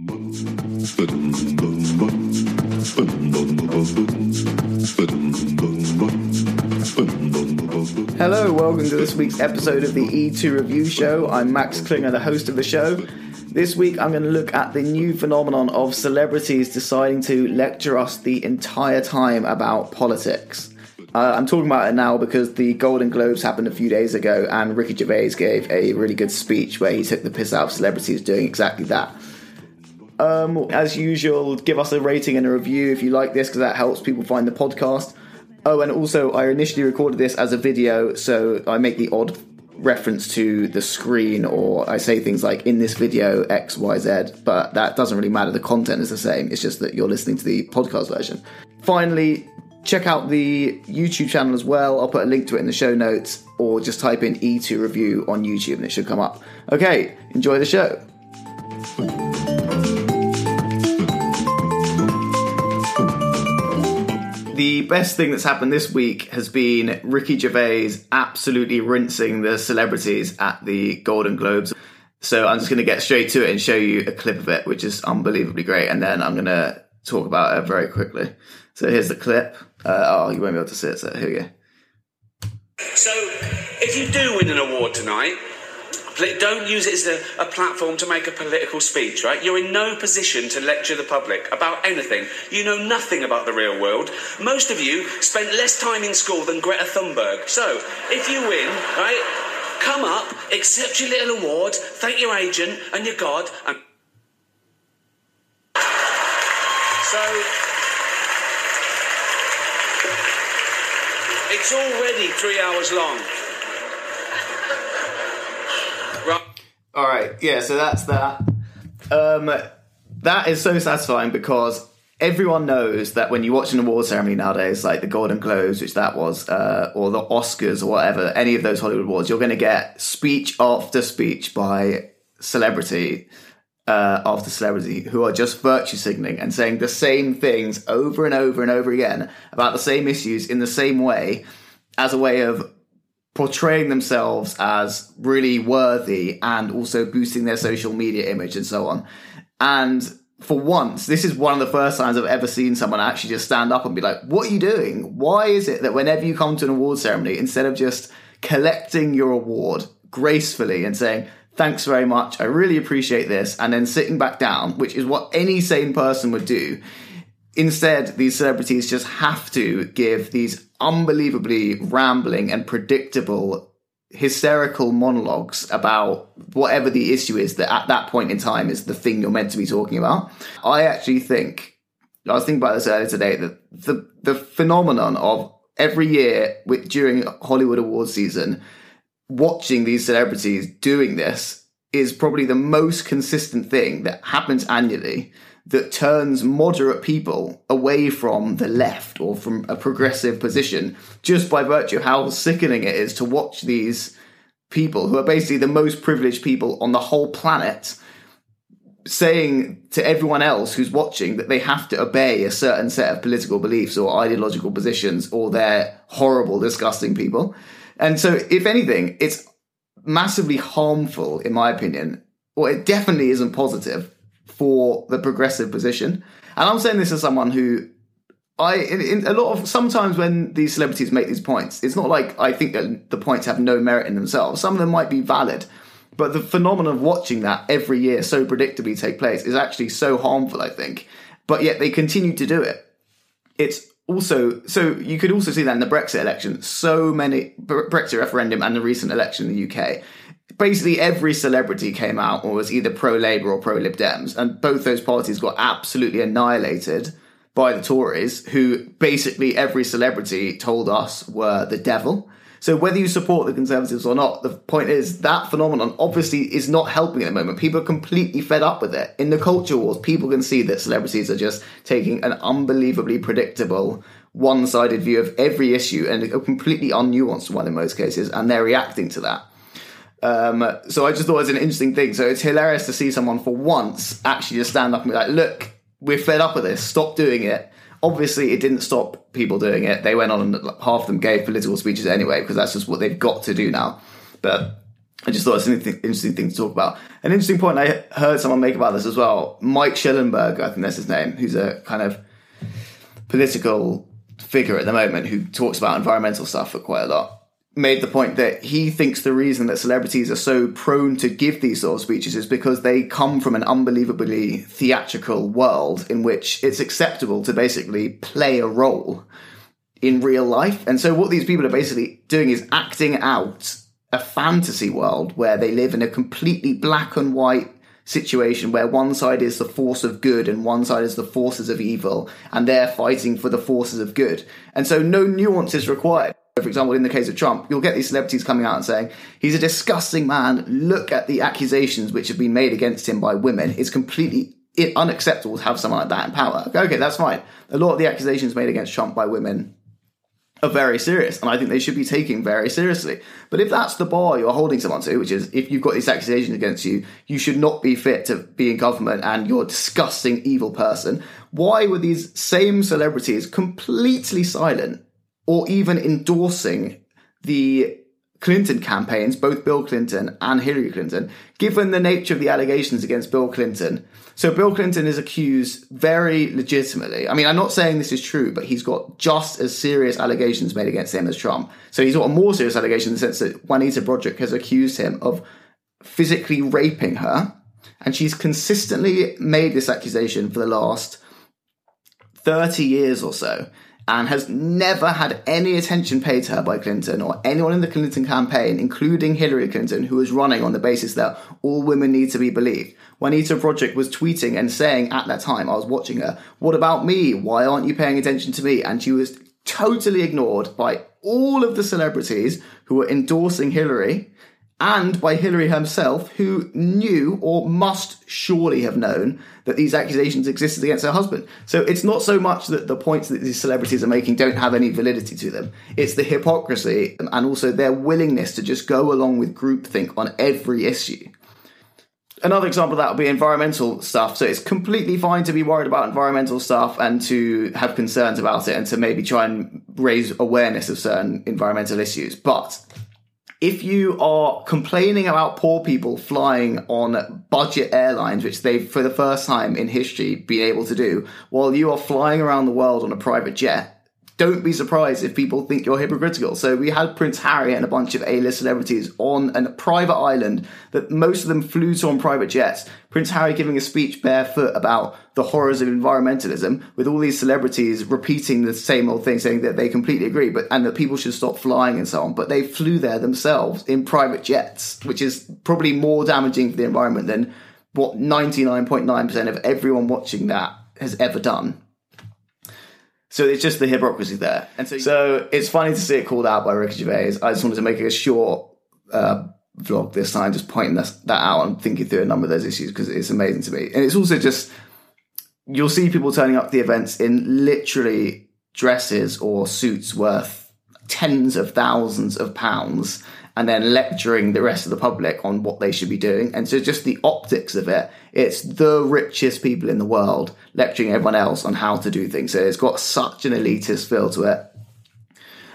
Hello, welcome to this week's episode of the E2 Review Show. I'm Max Klinger, the host of the show. This week I'm going to look at the new phenomenon of celebrities deciding to lecture us the entire time about politics. Uh, I'm talking about it now because the Golden Globes happened a few days ago, and Ricky Gervais gave a really good speech where he took the piss out of celebrities doing exactly that. Um, as usual, give us a rating and a review if you like this because that helps people find the podcast. Oh, and also, I initially recorded this as a video, so I make the odd reference to the screen or I say things like in this video X, Y, Z, but that doesn't really matter. The content is the same. It's just that you're listening to the podcast version. Finally, check out the YouTube channel as well. I'll put a link to it in the show notes or just type in E2 review on YouTube and it should come up. Okay, enjoy the show. The best thing that's happened this week has been Ricky Gervais absolutely rinsing the celebrities at the Golden Globes. So I'm just going to get straight to it and show you a clip of it, which is unbelievably great. And then I'm going to talk about it very quickly. So here's the clip. Uh, oh, you won't be able to see it, so here we go. So, if you do win an award tonight, don't use it as a, a, platform to make a political speech, right? You're in no position to lecture the public about anything. You know nothing about the real world. Most of you spent less time in school than Greta Thunberg. So, if you win, right, come up, accept your little award, thank your agent and your God, and. So. It's already three hours long. All right, yeah. So that's that. Um, that is so satisfying because everyone knows that when you watch an award ceremony nowadays, like the Golden Globes, which that was, uh, or the Oscars or whatever, any of those Hollywood awards, you're going to get speech after speech by celebrity uh, after celebrity who are just virtue signaling and saying the same things over and over and over again about the same issues in the same way as a way of portraying themselves as really worthy and also boosting their social media image and so on. And for once, this is one of the first times I've ever seen someone actually just stand up and be like, What are you doing? Why is it that whenever you come to an award ceremony, instead of just collecting your award gracefully and saying, Thanks very much, I really appreciate this, and then sitting back down, which is what any sane person would do, Instead, these celebrities just have to give these unbelievably rambling and predictable hysterical monologues about whatever the issue is that at that point in time is the thing you're meant to be talking about. I actually think I was thinking about this earlier today that the the phenomenon of every year with during Hollywood awards season watching these celebrities doing this is probably the most consistent thing that happens annually that turns moderate people away from the left or from a progressive position just by virtue of how sickening it is to watch these people who are basically the most privileged people on the whole planet saying to everyone else who's watching that they have to obey a certain set of political beliefs or ideological positions or they're horrible, disgusting people. And so, if anything, it's massively harmful, in my opinion, or it definitely isn't positive for the progressive position. And I'm saying this as someone who I in, in, a lot of sometimes when these celebrities make these points, it's not like I think that the points have no merit in themselves. Some of them might be valid, but the phenomenon of watching that every year so predictably take place is actually so harmful. I think, but yet they continue to do it. It's also so you could also see that in the Brexit election. So many Brexit referendum and the recent election in the UK basically every celebrity came out or was either pro Labour or pro Lib Dems, and both those parties got absolutely annihilated by the Tories, who basically every celebrity told us were the devil. So whether you support the Conservatives or not, the point is that phenomenon obviously is not helping at the moment. People are completely fed up with it. In the culture wars, people can see that celebrities are just taking an unbelievably predictable, one-sided view of every issue and a completely unnuanced one in most cases, and they're reacting to that. Um, so I just thought it was an interesting thing. So it's hilarious to see someone for once actually just stand up and be like, look, we're fed up with this. Stop doing it. Obviously, it didn't stop people doing it. They went on and half of them gave political speeches anyway, because that's just what they've got to do now. But I just thought it's an interesting thing to talk about. An interesting point I heard someone make about this as well. Mike Schellenberg, I think that's his name, who's a kind of political figure at the moment who talks about environmental stuff for quite a lot made the point that he thinks the reason that celebrities are so prone to give these sort of speeches is because they come from an unbelievably theatrical world in which it's acceptable to basically play a role in real life. And so what these people are basically doing is acting out a fantasy world where they live in a completely black and white situation where one side is the force of good and one side is the forces of evil, and they're fighting for the forces of good. And so no nuance is required. For example, in the case of Trump, you'll get these celebrities coming out and saying, he's a disgusting man. Look at the accusations which have been made against him by women. It's completely unacceptable to have someone like that in power. Okay, that's fine. A lot of the accusations made against Trump by women are very serious, and I think they should be taken very seriously. But if that's the bar you're holding someone to, which is if you've got these accusations against you, you should not be fit to be in government and you're a disgusting, evil person, why were these same celebrities completely silent or even endorsing the Clinton campaigns, both Bill Clinton and Hillary Clinton, given the nature of the allegations against Bill Clinton. So Bill Clinton is accused very legitimately. I mean, I'm not saying this is true, but he's got just as serious allegations made against him as Trump. So he's got a more serious allegation in the sense that Juanita Broaddrick has accused him of physically raping her. And she's consistently made this accusation for the last 30 years or so and has never had any attention paid to her by Clinton or anyone in the Clinton campaign, including Hillary Clinton, who was running on the basis that all women need to be believed. Juanita Broaddrick was tweeting and saying at that time, I was watching her, what about me? Why aren't you paying attention to me? And she was totally ignored by all of the celebrities who were endorsing Hillary and by Hillary herself, who knew or must surely have known that these accusations existed against her husband. So it's not so much that the points that these celebrities are making don't have any validity to them, it's the hypocrisy and also their willingness to just go along with groupthink on every issue. Another example of that would be environmental stuff. So it's completely fine to be worried about environmental stuff and to have concerns about it and to maybe try and raise awareness of certain environmental issues. But if you are complaining about poor people flying on budget airlines, which they've for the first time in history been able to do, while you are flying around the world on a private jet, don't be surprised if people think you're hypocritical. So we had Prince Harry and a bunch of A-list celebrities on a private island that most of them flew to on private jets. Prince Harry giving a speech barefoot about the horrors of environmentalism, with all these celebrities repeating the same old thing, saying that they completely agree, but and that people should stop flying and so on. But they flew there themselves in private jets, which is probably more damaging for the environment than what 99.9% of everyone watching that has ever done. So it's just the hypocrisy there. And so, so it's funny to see it called out by Ricky Gervais. I just wanted to make a short uh, vlog this time, just pointing this, that out and thinking through a number of those issues because it's amazing to me. And it's also just, you'll see people turning up the events in literally dresses or suits worth tens of thousands of pounds and then lecturing the rest of the public on what they should be doing. And so just the optics of it, it's the richest people in the world lecturing everyone else on how to do things. So it's got such an elitist feel to it.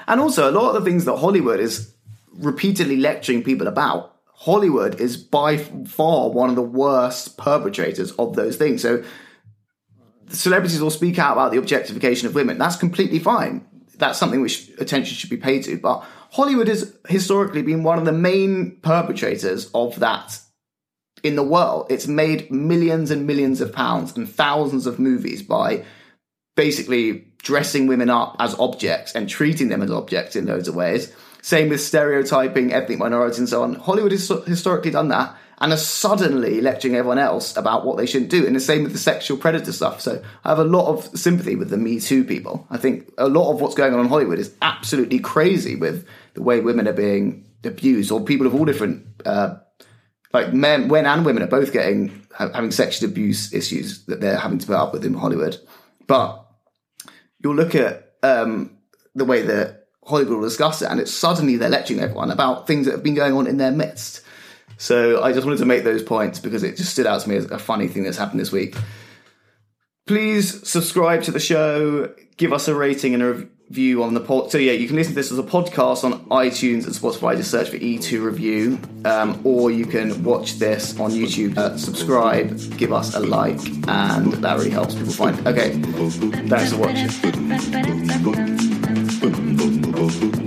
And also a lot of the things that Hollywood is repeatedly lecturing people about, Hollywood is by far one of the worst perpetrators of those things. So celebrities will speak out about the objectification of women. That's completely fine. That's something which attention should be paid to. But Hollywood has historically been one of the main perpetrators of that in the world. It's made millions and millions of pounds and thousands of movies by basically dressing women up as objects and treating them as objects in loads of ways. Same with stereotyping ethnic minorities and so on. Hollywood has historically done that and are suddenly lecturing everyone else about what they shouldn't do. And the same with the sexual predator stuff. So I have a lot of sympathy with the Me Too people. I think a lot of what's going on in Hollywood is absolutely crazy with the way women are being abused, or people of all different, uh, like men, men and women are both getting having sexual abuse issues that they're having to put up with in Hollywood. But you'll look at um, the way that Hollywood will discuss it, and it's suddenly they're lecturing everyone about things that have been going on in their midst. So I just wanted to make those points because it just stood out to me as a funny thing that's happened this week. Please subscribe to the show, give us a rating and a review on the pod. So yeah, you can listen to this as a podcast on iTunes and Spotify. Just search for E2 Review, um, or you can watch this on YouTube. Uh, subscribe, give us a like, and that really helps people find. It. Okay, thanks for watching.